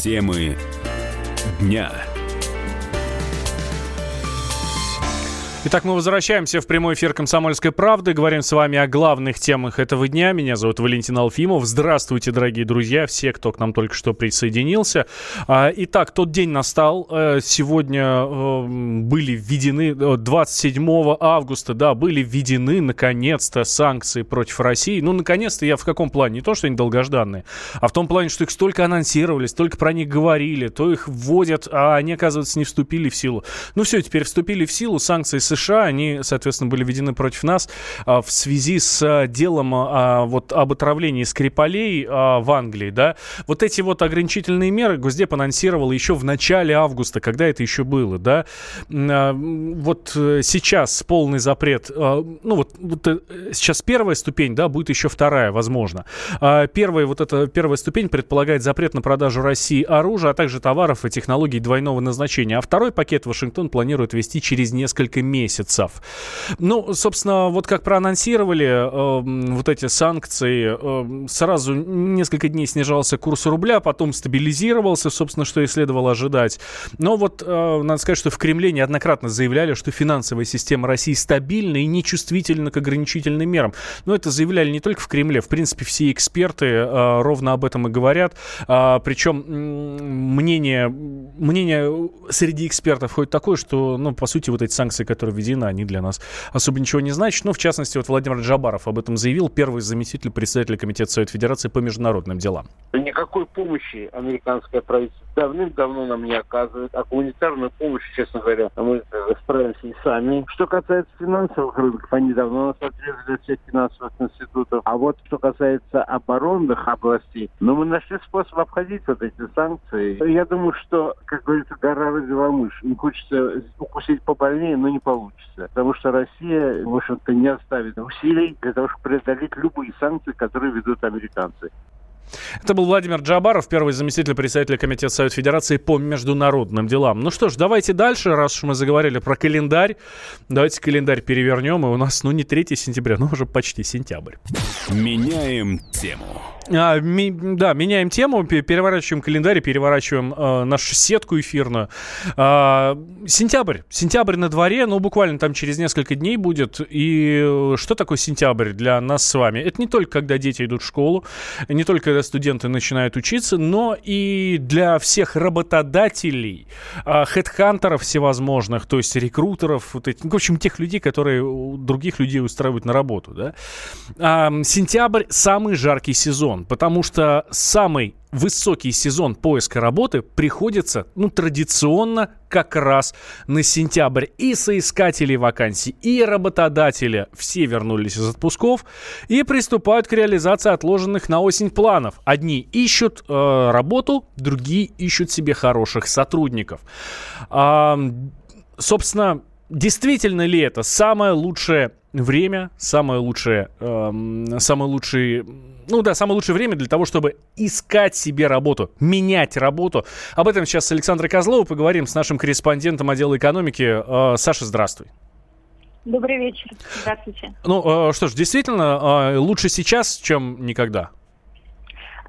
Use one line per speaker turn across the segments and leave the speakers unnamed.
Темы дня.
Итак, мы возвращаемся в прямой эфир «Комсомольской правды». Говорим с вами о главных темах этого дня. Меня зовут Валентин Алфимов. Здравствуйте, дорогие друзья, все, кто к нам только что присоединился. А, итак, тот день настал. Э, сегодня э, были введены, 27 э, августа, да, были введены, наконец-то, санкции против России. Ну, наконец-то, я в каком плане? Не то, что они долгожданные, а в том плане, что их столько анонсировали, столько про них говорили, то их вводят, а они, оказывается, не вступили в силу. Ну, все, теперь вступили в силу санкции США, они, соответственно, были введены против нас а, в связи с а, делом а, вот об отравлении Скрипалей в Англии, да. Вот эти вот ограничительные меры Госдеп анонсировал еще в начале августа, когда это еще было, да. Вот э, сейчас полный запрет, ну вот, вот э, сейчас первая ступень, да, будет еще вторая, возможно. Первая, вот эта первая ступень предполагает запрет на продажу России оружия, а также товаров и технологий двойного назначения. А второй пакет Вашингтон планирует ввести через несколько месяцев. Ну, собственно, вот как проанонсировали э, вот эти санкции, э, сразу несколько дней снижался курс рубля, потом стабилизировался, собственно, что и следовало ожидать. Но вот э, надо сказать, что в Кремле неоднократно заявляли, что финансовая система России стабильна и нечувствительна к ограничительным мерам. Но это заявляли не только в Кремле, в принципе, все эксперты э, ровно об этом и говорят. Э, причем мнение, мнение среди экспертов ходит такое, что, ну, по сути, вот эти санкции, которые введены, они для нас особо ничего не значат. Но, в частности, вот Владимир Джабаров об этом заявил, первый заместитель председателя Комитета Совета Федерации по международным делам.
Никакой помощи американское правительство давным-давно нам не оказывает, а гуманитарную помощь, честно говоря, мы справимся и сами. Что касается финансовых рынков, они давно нас отрезали от всех финансовых институтов. А вот что касается оборонных областей, ну, мы нашли способ обходить вот эти санкции. Я думаю, что, как говорится, гора родила мышь. Не хочется укусить побольнее, но не получится. Потому что Россия, в общем-то, не оставит усилий для того, чтобы преодолеть любые санкции, которые ведут американцы.
Это был Владимир Джабаров, первый заместитель председателя Комитета Совет Федерации по международным делам. Ну что ж, давайте дальше, раз уж мы заговорили про календарь. Давайте календарь перевернем, и у нас, ну, не 3 сентября, но уже почти сентябрь.
Меняем тему.
А, ми, да, меняем тему, переворачиваем календарь, переворачиваем э, нашу сетку эфирную. А, сентябрь. Сентябрь на дворе, ну, буквально там через несколько дней будет. И что такое сентябрь для нас с вами? Это не только когда дети идут в школу, не только когда студенты начинают учиться, но и для всех работодателей, э, хедхантеров всевозможных, то есть рекрутеров, вот эти, в общем, тех людей, которые других людей устраивают на работу. Да? А, сентябрь самый жаркий сезон сезон, потому что самый высокий сезон поиска работы приходится, ну, традиционно как раз на сентябрь. И соискатели вакансий, и работодатели все вернулись из отпусков и приступают к реализации отложенных на осень планов. Одни ищут э, работу, другие ищут себе хороших сотрудников. А, собственно, действительно ли это самое лучшее время, самое лучшее, э, самое лучшее, ну да, самое лучшее время для того, чтобы искать себе работу, менять работу. Об этом сейчас с Александрой Козловой поговорим с нашим корреспондентом отдела экономики. Э, Саша, здравствуй.
Добрый вечер. Здравствуйте.
Ну э, что ж, действительно, э, лучше сейчас, чем никогда.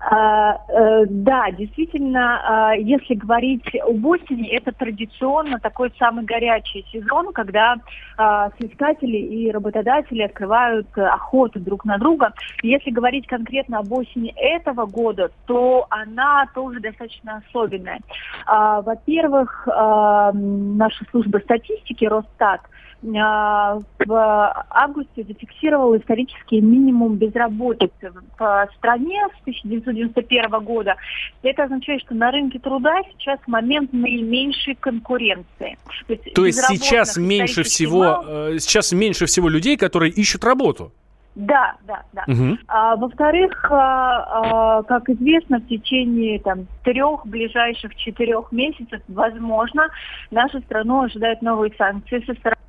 А, э, да, действительно, а, если говорить об осени, это традиционно такой самый горячий сезон, когда а, соискатели и работодатели открывают охоту друг на друга. Если говорить конкретно об осени этого года, то она тоже достаточно особенная. Во-первых, наша служба статистики Росстат – в августе зафиксировал исторический минимум безработицы в стране с 1991 года. Это означает, что на рынке труда сейчас момент наименьшей конкуренции.
То есть, То есть сейчас меньше всего мало. Э, сейчас меньше всего людей, которые ищут работу.
Да, да, да. Угу. А, во-вторых, а, а, как известно, в течение там трех ближайших четырех месяцев, возможно, нашу страну ожидают новые санкции со стороны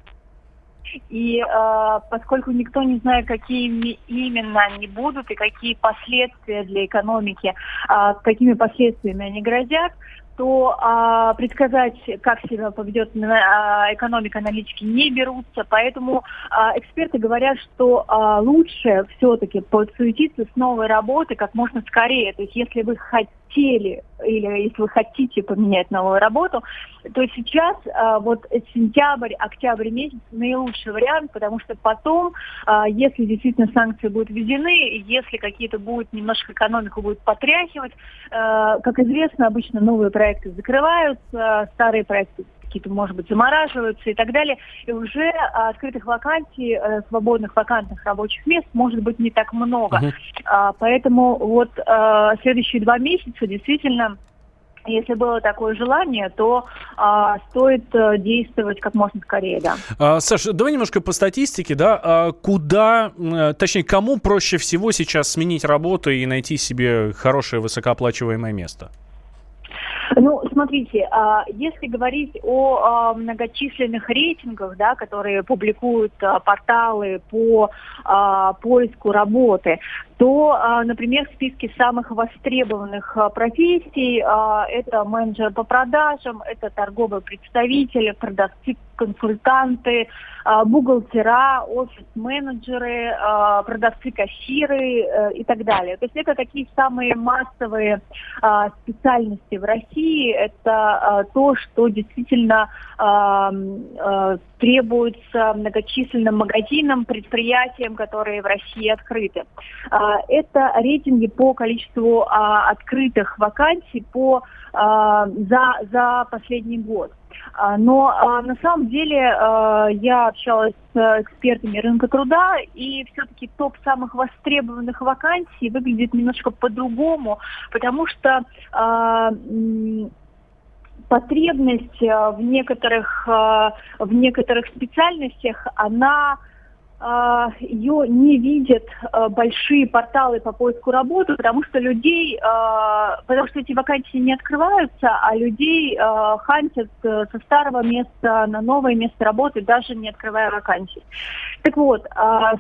и э, поскольку никто не знает, какими именно они будут и какие последствия для экономики, э, какими последствиями они грозят, то а, предсказать, как себя поведет а, экономика, аналитики не берутся. Поэтому а, эксперты говорят, что а, лучше все-таки подсуетиться с новой работой как можно скорее. То есть если вы хотите хотели или если вы хотите поменять новую работу, то сейчас а, вот сентябрь, октябрь месяц наилучший вариант, потому что потом, а, если действительно санкции будут введены, если какие-то будут немножко экономику будет потряхивать, а, как известно, обычно новые проекты закрываются, старые проекты какие-то, может быть, замораживаются и так далее. И уже открытых вакансий, э, свободных вакантных рабочих мест может быть не так много. Uh-huh. Поэтому вот э, следующие два месяца действительно если было такое желание, то а, стоит а, действовать как можно скорее, да.
А, Саша, давай немножко по статистике, да, а, куда, точнее, кому проще всего сейчас сменить работу и найти себе хорошее высокооплачиваемое место?
Ну, смотрите, а, если говорить о а, многочисленных рейтингах, да, которые публикуют а, порталы по поиску работы, то, например, в списке самых востребованных профессий это менеджер по продажам, это торговый представитель, продавцы, консультанты, бухгалтера, офис-менеджеры, продавцы-кассиры э, и так далее. То есть это такие самые массовые специальности в России, это то, что действительно требуется многочисленным магазинам, предприятиям, которые в России открыты. Это рейтинги по количеству открытых вакансий по, за, за последний год. А, но а, на самом деле а, я общалась с экспертами рынка труда, и все-таки топ самых востребованных вакансий выглядит немножко по-другому, потому что потребность в некоторых, в некоторых специальностях, она а, ее не видят а, большие порталы по поиску работы, потому что людей, а, потому что эти вакансии не открываются, а людей хантят э, со старого места на новое место работы, даже не открывая вакансий. Так вот,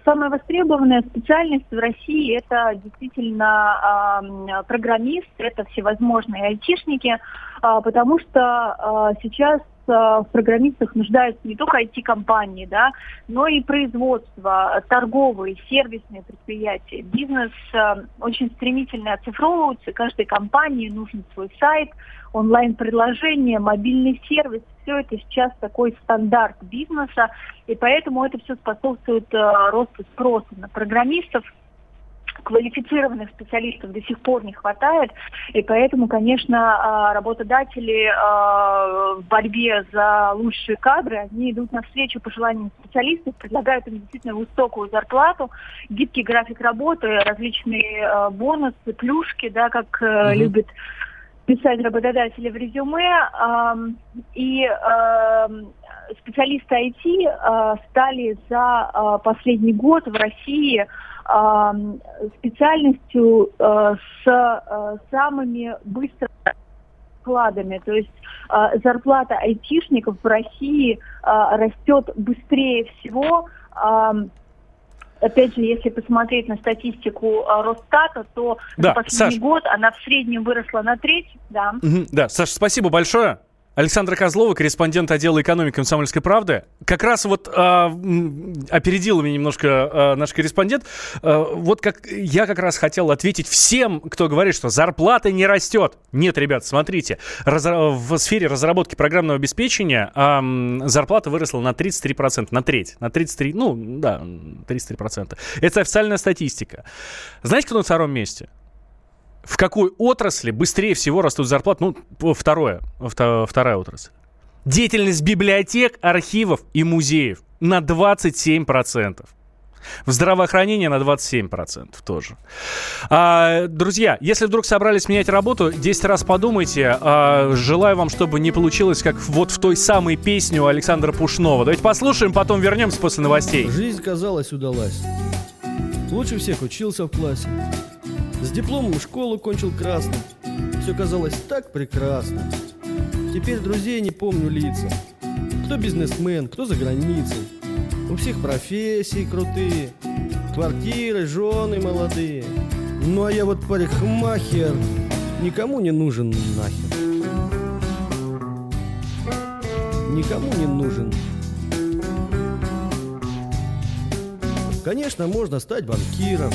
самая востребованная специальность в России это действительно программист, это всевозможные айтишники, потому что сейчас в программистах нуждаются не только IT-компании, да, но и производство, торговые, сервисные предприятия. Бизнес э, очень стремительно оцифровывается, каждой компании нужен свой сайт, онлайн-приложение, мобильный сервис. Все это сейчас такой стандарт бизнеса, и поэтому это все способствует э, росту спроса на программистов, квалифицированных специалистов до сих пор не хватает, и поэтому, конечно, а, работодатели а, в борьбе за лучшие кадры, они идут навстречу пожеланиям специалистов, предлагают им действительно высокую зарплату, гибкий график работы, различные а, бонусы, плюшки, да, как угу. любят писать работодатели в резюме. И специалисты IT стали за последний год в России специальностью э, с э, самыми быстрыми вкладами. То есть э, зарплата айтишников в России растет быстрее всего. Опять же, если посмотреть на статистику Росстата, то да, за последний Саш. год она в среднем выросла на треть. Да.
Угу, да, Саша, спасибо большое. Александра Козлова, корреспондент отдела экономики комсомольской правды. Как раз вот э, опередил меня немножко э, наш корреспондент. Э, вот как я как раз хотел ответить всем, кто говорит, что зарплата не растет. Нет, ребят, смотрите, раз, в сфере разработки программного обеспечения э, зарплата выросла на 33%, на треть, на 33, ну да, 33%. Это официальная статистика. Знаете, кто на втором месте? В какой отрасли быстрее всего растут зарплаты? Ну, второе, вторая отрасль. Деятельность библиотек, архивов и музеев на 27%. В здравоохранении на 27% тоже. А, друзья, если вдруг собрались менять работу, 10 раз подумайте. А, желаю вам, чтобы не получилось, как вот в той самой песне у Александра Пушнова. Давайте послушаем, потом вернемся после новостей.
Жизнь, казалось, удалась. Лучше всех учился в классе. С дипломом школу кончил красным. Все казалось так прекрасно. Теперь друзей не помню лица. Кто бизнесмен, кто за границей. У всех профессии крутые. Квартиры, жены молодые. Ну а я вот парикмахер. Никому не нужен нахер. Никому не нужен. Конечно, можно стать банкиром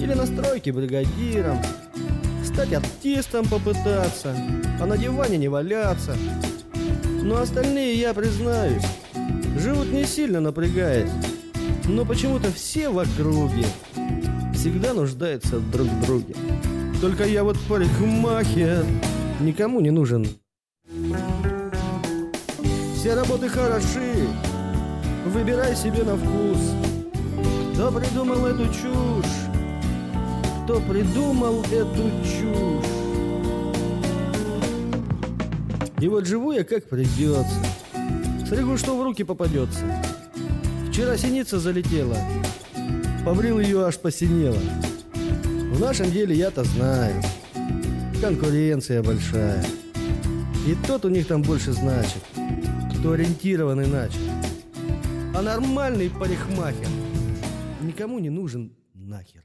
или на стройке бригадиром. стать артистом попытаться, а на диване не валяться. Но остальные, я признаюсь, живут не сильно напрягаясь. Но почему-то все в округе всегда нуждаются друг в друге. Только я вот парикмахер, никому не нужен. Все работы хороши, выбирай себе на вкус. Кто придумал эту чушь? Кто придумал эту чушь? И вот живу я как придется. Стригу, что в руки попадется. Вчера синица залетела. Побрил ее, аж посинело. В нашем деле я-то знаю. Конкуренция большая. И тот у них там больше значит, кто ориентирован иначе. А нормальный парикмахер никому не нужен нахер.